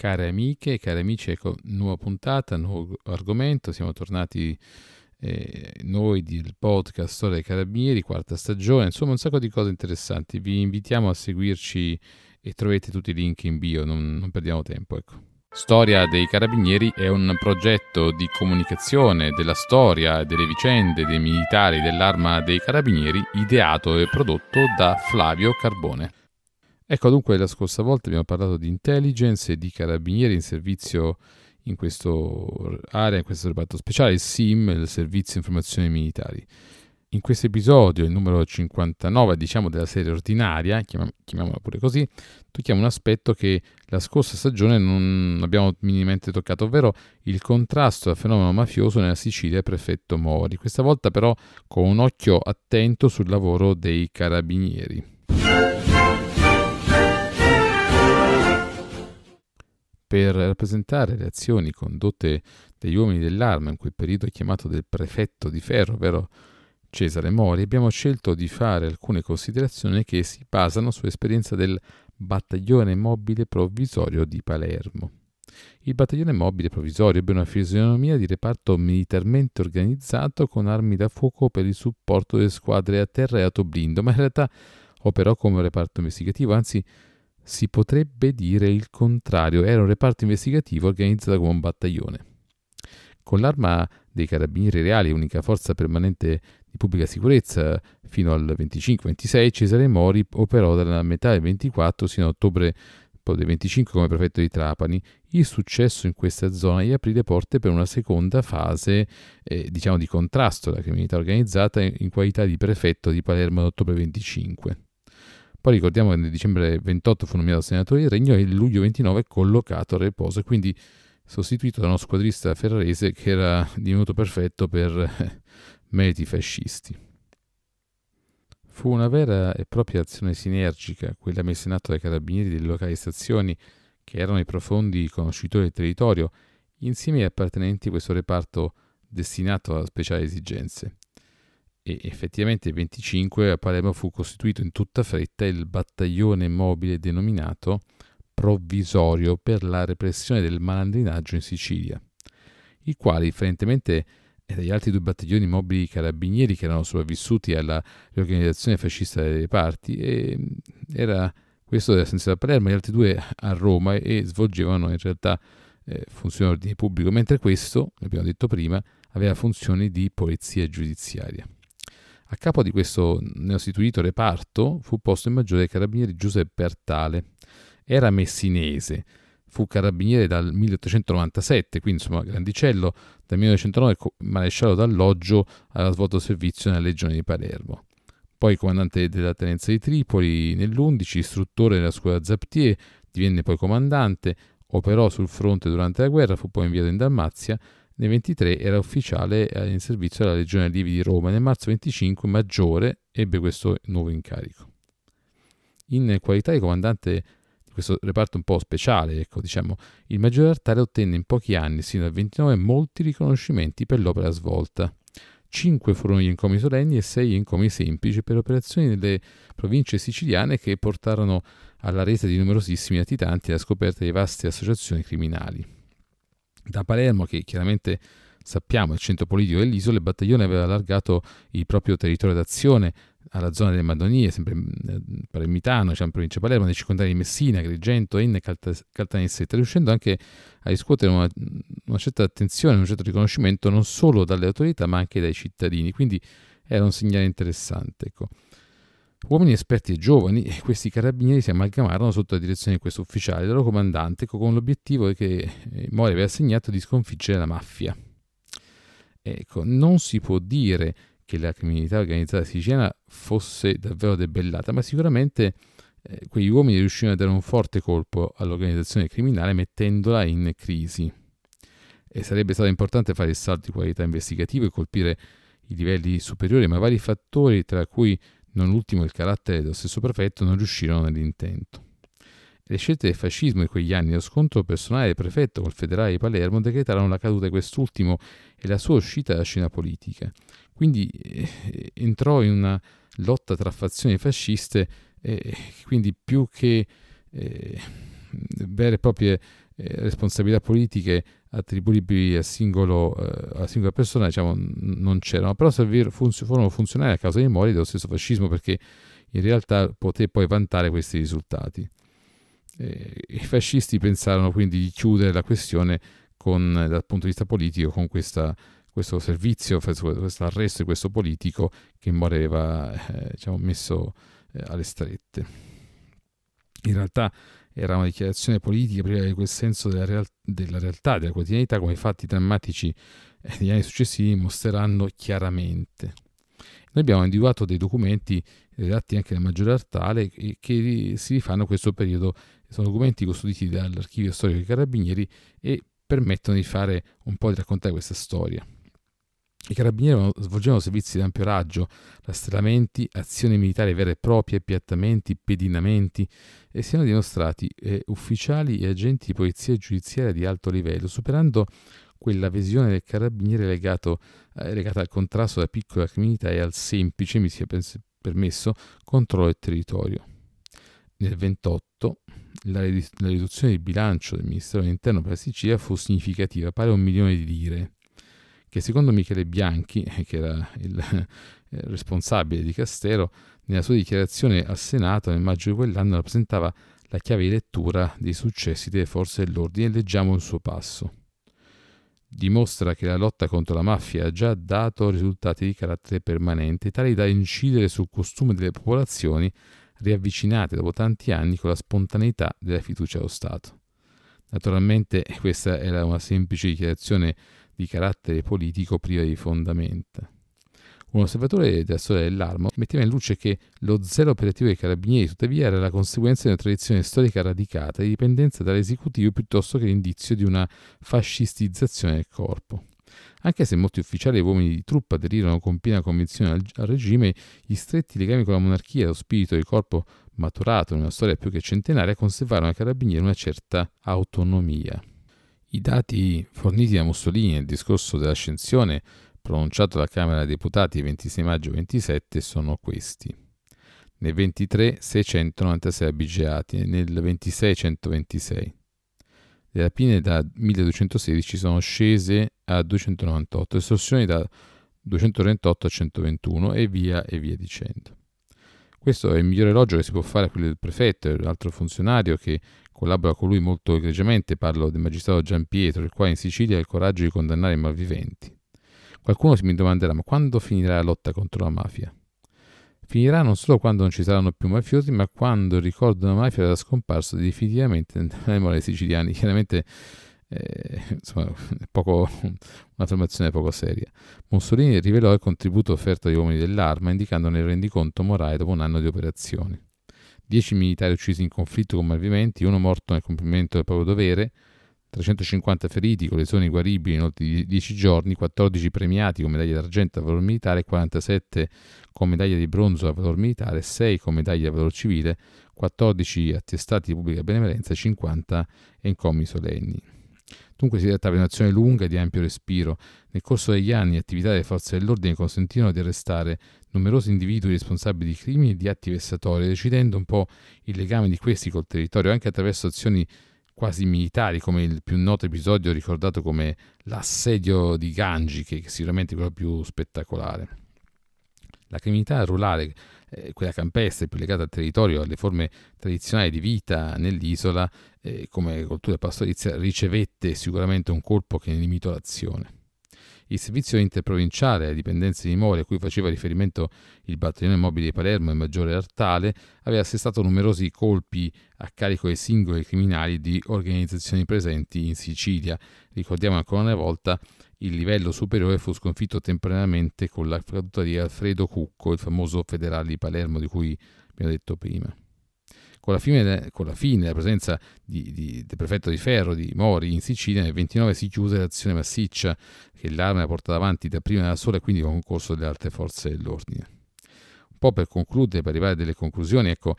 Care amiche, cari amici, ecco, nuova puntata, nuovo argomento, siamo tornati eh, noi del podcast Storia dei Carabinieri, quarta stagione, insomma un sacco di cose interessanti. Vi invitiamo a seguirci e trovate tutti i link in bio, non, non perdiamo tempo, ecco. Storia dei Carabinieri è un progetto di comunicazione della storia delle vicende dei militari dell'Arma dei Carabinieri ideato e prodotto da Flavio Carbone. Ecco dunque la scorsa volta abbiamo parlato di intelligence e di carabinieri in servizio in questa area, in questo reparto speciale, il SIM, il Servizio Informazioni Militari. In questo episodio, il numero 59, diciamo della serie ordinaria, chiamiamola pure così, tocchiamo un aspetto che la scorsa stagione non abbiamo minimamente toccato, ovvero il contrasto al fenomeno mafioso nella Sicilia prefetto Mori. Questa volta però con un occhio attento sul lavoro dei carabinieri. Per rappresentare le azioni condotte dagli uomini dell'arma in quel periodo chiamato del prefetto di ferro, ovvero Cesare Mori, abbiamo scelto di fare alcune considerazioni che si basano sull'esperienza del battaglione mobile provvisorio di Palermo. Il battaglione mobile provvisorio ebbe una fisionomia di reparto militarmente organizzato con armi da fuoco per il supporto delle squadre a terra e autoblindo, ma in realtà operò come reparto investigativo, anzi si potrebbe dire il contrario, era un reparto investigativo organizzato come un battaglione. Con l'arma dei carabinieri reali, unica forza permanente di pubblica sicurezza, fino al 25-26, Cesare Mori operò dalla metà del 24 sino a ottobre del 25 come prefetto di Trapani. Il successo in questa zona gli aprì le porte per una seconda fase eh, diciamo di contrasto alla criminalità organizzata in qualità di prefetto di Palermo ad ottobre 25. Poi ricordiamo che nel dicembre 28 fu nominato senatore del Regno e il luglio 29 collocato a riposo, quindi sostituito da uno squadrista ferrarese che era divenuto perfetto per eh, meriti fascisti. Fu una vera e propria azione sinergica quella messa in atto dai carabinieri delle locali stazioni, che erano i profondi conoscitori del territorio, insieme agli appartenenti a questo reparto destinato a speciali esigenze e effettivamente il 25 a Palermo fu costituito in tutta fretta il battaglione mobile denominato provvisorio per la repressione del malandrinaggio in Sicilia, i quali, differentemente dagli altri due battaglioni mobili carabinieri che erano sopravvissuti alla riorganizzazione fascista delle parti, era questo della Senza da Palermo gli altri due a Roma e svolgevano in realtà eh, funzioni di ordine pubblico, mentre questo, abbiamo detto prima, aveva funzioni di polizia giudiziaria. A capo di questo neostituito reparto fu posto il maggiore dei carabinieri Giuseppe Artale. Era messinese, fu carabiniere dal 1897, quindi insomma grandicello, dal 1909 maresciallo d'alloggio aveva svolto servizio nella legione di Palermo. Poi comandante della tenenza di Tripoli nell'11, istruttore della scuola Zaptier, divenne poi comandante, operò sul fronte durante la guerra, fu poi inviato in Dalmazia nel 23 era ufficiale eh, in servizio alla Legione Livi di Roma. Nel marzo 25 Maggiore ebbe questo nuovo incarico. In qualità di comandante di questo reparto un po' speciale, ecco, diciamo, il Maggiore Artale ottenne in pochi anni, sino al 29, molti riconoscimenti per l'opera svolta. Cinque furono gli encomi solenni e sei gli encomi semplici per operazioni nelle province siciliane che portarono alla resa di numerosissimi latitanti e alla scoperta di vaste associazioni criminali. Da Palermo, che chiaramente sappiamo è il centro politico dell'isola, il battaglione aveva allargato il proprio territorio d'azione alla zona delle Madonie, sempre nel Palermitano, cioè in provincia di Palermo, nei circondari di Messina, Agrigento, Enne, Caltanissetta, riuscendo anche a riscuotere una, una, certa attenzione, un certo riconoscimento non solo dalle autorità ma anche dai cittadini, quindi era un segnale interessante. Ecco. Uomini esperti e giovani, questi carabinieri si amalgamarono sotto la direzione di questo ufficiale, il loro comandante, con l'obiettivo che eh, Mori aveva assegnato di sconfiggere la mafia. Ecco, non si può dire che la criminalità organizzata siciliana fosse davvero debellata, ma sicuramente eh, quegli uomini riuscirono a dare un forte colpo all'organizzazione criminale mettendola in crisi. E sarebbe stato importante fare il salto di qualità investigativa e colpire i livelli superiori, ma vari fattori, tra cui non ultimo il carattere dello stesso prefetto, non riuscirono nell'intento. Le scelte del fascismo in quegli anni, lo scontro personale del prefetto col federale di Palermo decretarono la caduta di quest'ultimo e la sua uscita dalla scena politica. Quindi eh, entrò in una lotta tra fazioni fasciste e quindi più che eh, vere e proprie eh, responsabilità politiche attribuibili a, singolo, eh, a singola persona diciamo, non c'erano, però servir, funz- furono funzionali a causa dei Mori dello stesso fascismo perché in realtà poté poi vantare questi risultati. Eh, I fascisti pensarono quindi di chiudere la questione con, dal punto di vista politico con questa, questo servizio, questo arresto di questo politico che Mori aveva eh, diciamo, messo eh, alle strette. In realtà era una dichiarazione politica priva di quel senso della, real- della realtà, della quotidianità, come i fatti drammatici degli anni successivi mostreranno chiaramente. Noi abbiamo individuato dei documenti redatti anche da Maggiore Artale che si rifanno a questo periodo. Sono documenti custoditi dall'archivio storico dei carabinieri e permettono di fare un po' di raccontare questa storia. I carabinieri svolgevano servizi di ampio raggio, rastrellamenti, azioni militari vere e proprie, appiattamenti, pedinamenti e siano dimostrati eh, ufficiali e agenti di polizia giudiziaria di alto livello, superando quella visione del carabiniere legato, eh, legata al contrasto della piccola criminalità e al semplice, mi sia permesso, controllo del territorio. Nel 28 la, la riduzione di bilancio del Ministero dell'Interno per la Sicilia fu significativa, pari a un milione di lire che secondo Michele Bianchi, che era il eh, responsabile di Castero, nella sua dichiarazione al Senato nel maggio di quell'anno rappresentava la chiave di lettura dei successi delle forze dell'ordine leggiamo il suo passo. Dimostra che la lotta contro la mafia ha già dato risultati di carattere permanente, tali da incidere sul costume delle popolazioni riavvicinate dopo tanti anni con la spontaneità della fiducia allo Stato. Naturalmente questa era una semplice dichiarazione di carattere politico priva di fondamenta. Un osservatore della storia dell'arma metteva in luce che lo zelo operativo dei carabinieri, tuttavia, era la conseguenza di una tradizione storica radicata di dipendenza dall'esecutivo piuttosto che l'indizio di una fascistizzazione del corpo. Anche se molti ufficiali e uomini di truppa aderirono con piena convinzione al, al regime, gli stretti legami con la monarchia e lo spirito del corpo maturato in una storia più che centenaria conservarono ai carabinieri una certa autonomia. I dati forniti da Mussolini nel discorso dell'ascensione pronunciato alla Camera dei Deputati il 26 maggio 27 sono questi. Nel 23 696 abigeati nel 26 126. Le rapine da 1216 sono scese a 298, estorsioni da 238 a 121 e via e via dicendo. Questo è il migliore elogio che si può fare a quello del prefetto e l'altro funzionario che collabora con lui molto egregiamente, parlo del magistrato Gian Pietro, il quale in Sicilia ha il coraggio di condannare i malviventi. Qualcuno mi domanderà, ma quando finirà la lotta contro la mafia? Finirà non solo quando non ci saranno più mafiosi, ma quando il ricordo della mafia sarà scomparso definitivamente nella memoria dei siciliani. Chiaramente eh, insomma, poco, un'affermazione poco seria. Mussolini rivelò il contributo offerto agli uomini dell'arma, indicandone il rendiconto morale dopo un anno di operazioni. 10 militari uccisi in conflitto con malviventi, uno morto nel compimento del proprio dovere, 350 feriti con lesioni guaribili in oltre 10 giorni, 14 premiati con medaglia d'argento a valor militare, 47 con medaglia di bronzo a valor militare, 6 con medaglia a valor civile, 14 attestati di pubblica benevolenza, 50 encomi solenni. Dunque si tratta di un'azione lunga e di ampio respiro. Nel corso degli anni, attività delle forze dell'ordine consentirono di arrestare numerosi individui responsabili di crimini e di atti vessatori, decidendo un po' il legame di questi col territorio anche attraverso azioni quasi militari, come il più noto episodio ricordato come l'assedio di Gangi, che è sicuramente quello più spettacolare. La criminalità rurale, eh, quella campestre più legata al territorio, alle forme tradizionali di vita nell'isola, eh, come cultura pastorizia, ricevette sicuramente un colpo che ne limitò l'azione. Il servizio interprovinciale alle dipendenze di Mori, a cui faceva riferimento il battaglione mobile di Palermo e maggiore Artale, aveva assestato numerosi colpi a carico dei singoli criminali di organizzazioni presenti in Sicilia. Ricordiamo ancora una volta il livello superiore fu sconfitto temporaneamente con la caduta di Alfredo Cucco, il famoso federale di Palermo di cui abbiamo detto prima. Con la fine, con la fine della presenza di, di, del prefetto di Ferro di Mori in Sicilia, nel 29 si chiuse l'azione massiccia che l'arma ha portato avanti da prima da sola e quindi con concorso delle altre forze dell'ordine. Un po' per concludere, per arrivare a delle conclusioni, ecco,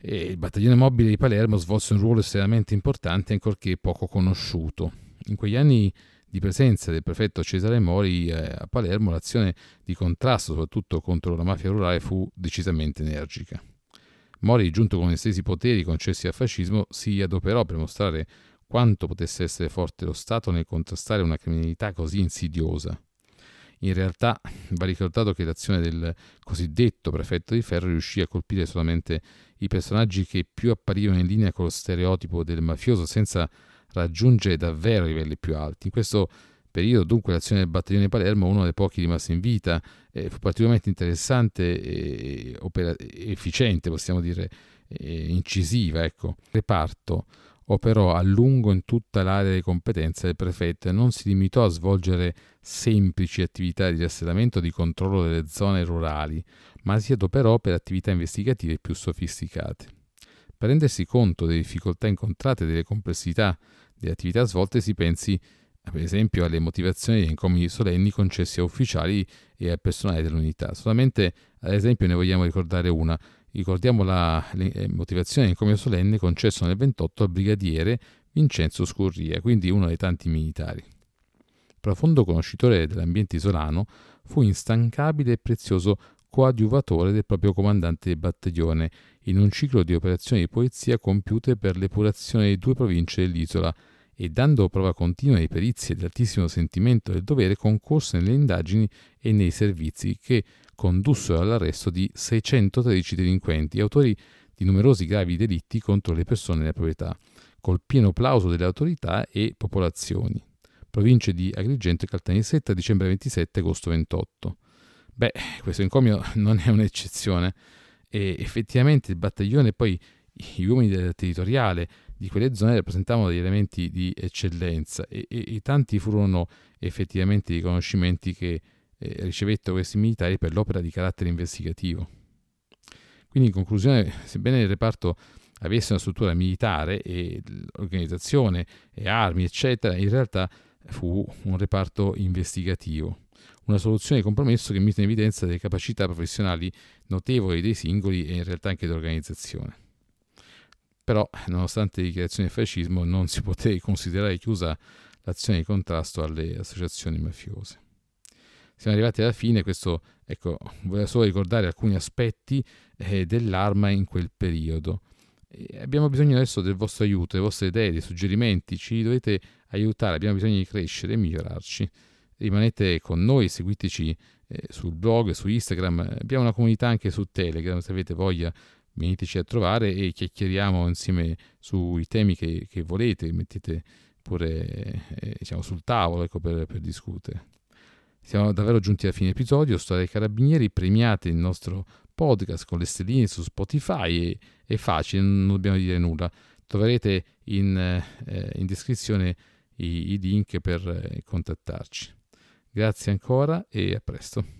eh, il battaglione mobile di Palermo svolse un ruolo estremamente importante, ancorché poco conosciuto. In quegli anni di presenza del prefetto Cesare Mori eh, a Palermo, l'azione di contrasto, soprattutto contro la mafia rurale, fu decisamente energica. Mori, giunto con estesi poteri concessi al fascismo, si adoperò per mostrare quanto potesse essere forte lo Stato nel contrastare una criminalità così insidiosa. In realtà va ricordato che l'azione del cosiddetto prefetto di ferro riuscì a colpire solamente i personaggi che più apparivano in linea con lo stereotipo del mafioso senza raggiungere davvero livelli più alti. In questo periodo dunque l'azione del battaglione Palermo, uno dei pochi rimasti in vita, eh, fu particolarmente interessante e opera- efficiente, possiamo dire, incisiva. Ecco. Il reparto operò a lungo in tutta l'area di competenza del prefetto e non si limitò a svolgere semplici attività di rastrellamento o di controllo delle zone rurali, ma si adoperò per attività investigative più sofisticate. Per rendersi conto delle difficoltà incontrate e delle complessità delle attività svolte si pensi per esempio alle motivazioni degli incomi solenni concessi a ufficiali e al personale dell'unità. Solamente ad esempio ne vogliamo ricordare una. Ricordiamo la eh, motivazione dell'incomio solenne concesso nel 28 al brigadiere Vincenzo Scurria, quindi uno dei tanti militari. Profondo conoscitore dell'ambiente isolano, fu instancabile e prezioso coadiuvatore del proprio comandante del battaglione in un ciclo di operazioni di polizia compiute per l'epurazione di due province dell'isola e dando prova continua di perizie e di altissimo sentimento del dovere concorse nelle indagini e nei servizi che condussero all'arresto di 613 delinquenti, autori di numerosi gravi delitti contro le persone e la proprietà, col pieno plauso delle autorità e popolazioni. Province di Agrigento e Caltanissetta, dicembre 27, agosto 28. Beh, questo encomio non è un'eccezione e effettivamente il battaglione e poi gli uomini del territoriale di quelle zone rappresentavano degli elementi di eccellenza e, e, e tanti furono effettivamente i riconoscimenti che eh, ricevettero questi militari per l'opera di carattere investigativo. Quindi in conclusione, sebbene il reparto avesse una struttura militare e organizzazione e armi, eccetera, in realtà fu un reparto investigativo, una soluzione di compromesso che mise in evidenza le capacità professionali notevoli dei singoli e in realtà anche dell'organizzazione. Però, nonostante le dichiarazioni del fascismo, non si poté considerare chiusa l'azione di contrasto alle associazioni mafiose. Siamo arrivati alla fine, questo, ecco, voglio solo ricordare alcuni aspetti eh, dell'arma in quel periodo. E abbiamo bisogno adesso del vostro aiuto, delle vostre idee, dei suggerimenti, ci dovete aiutare, abbiamo bisogno di crescere e migliorarci. Rimanete con noi, seguiteci eh, sul blog, su Instagram, abbiamo una comunità anche su Telegram, se avete voglia veniteci a trovare e chiacchieriamo insieme sui temi che, che volete, mettete pure eh, diciamo, sul tavolo ecco, per, per, discutere. Siamo davvero giunti alla fine episodio, Storia dei Carabinieri, premiate il nostro podcast con le stelline su Spotify, è, è facile, non dobbiamo dire nulla. Troverete in, eh, in descrizione i, i, link per eh, contattarci. Grazie ancora e a presto.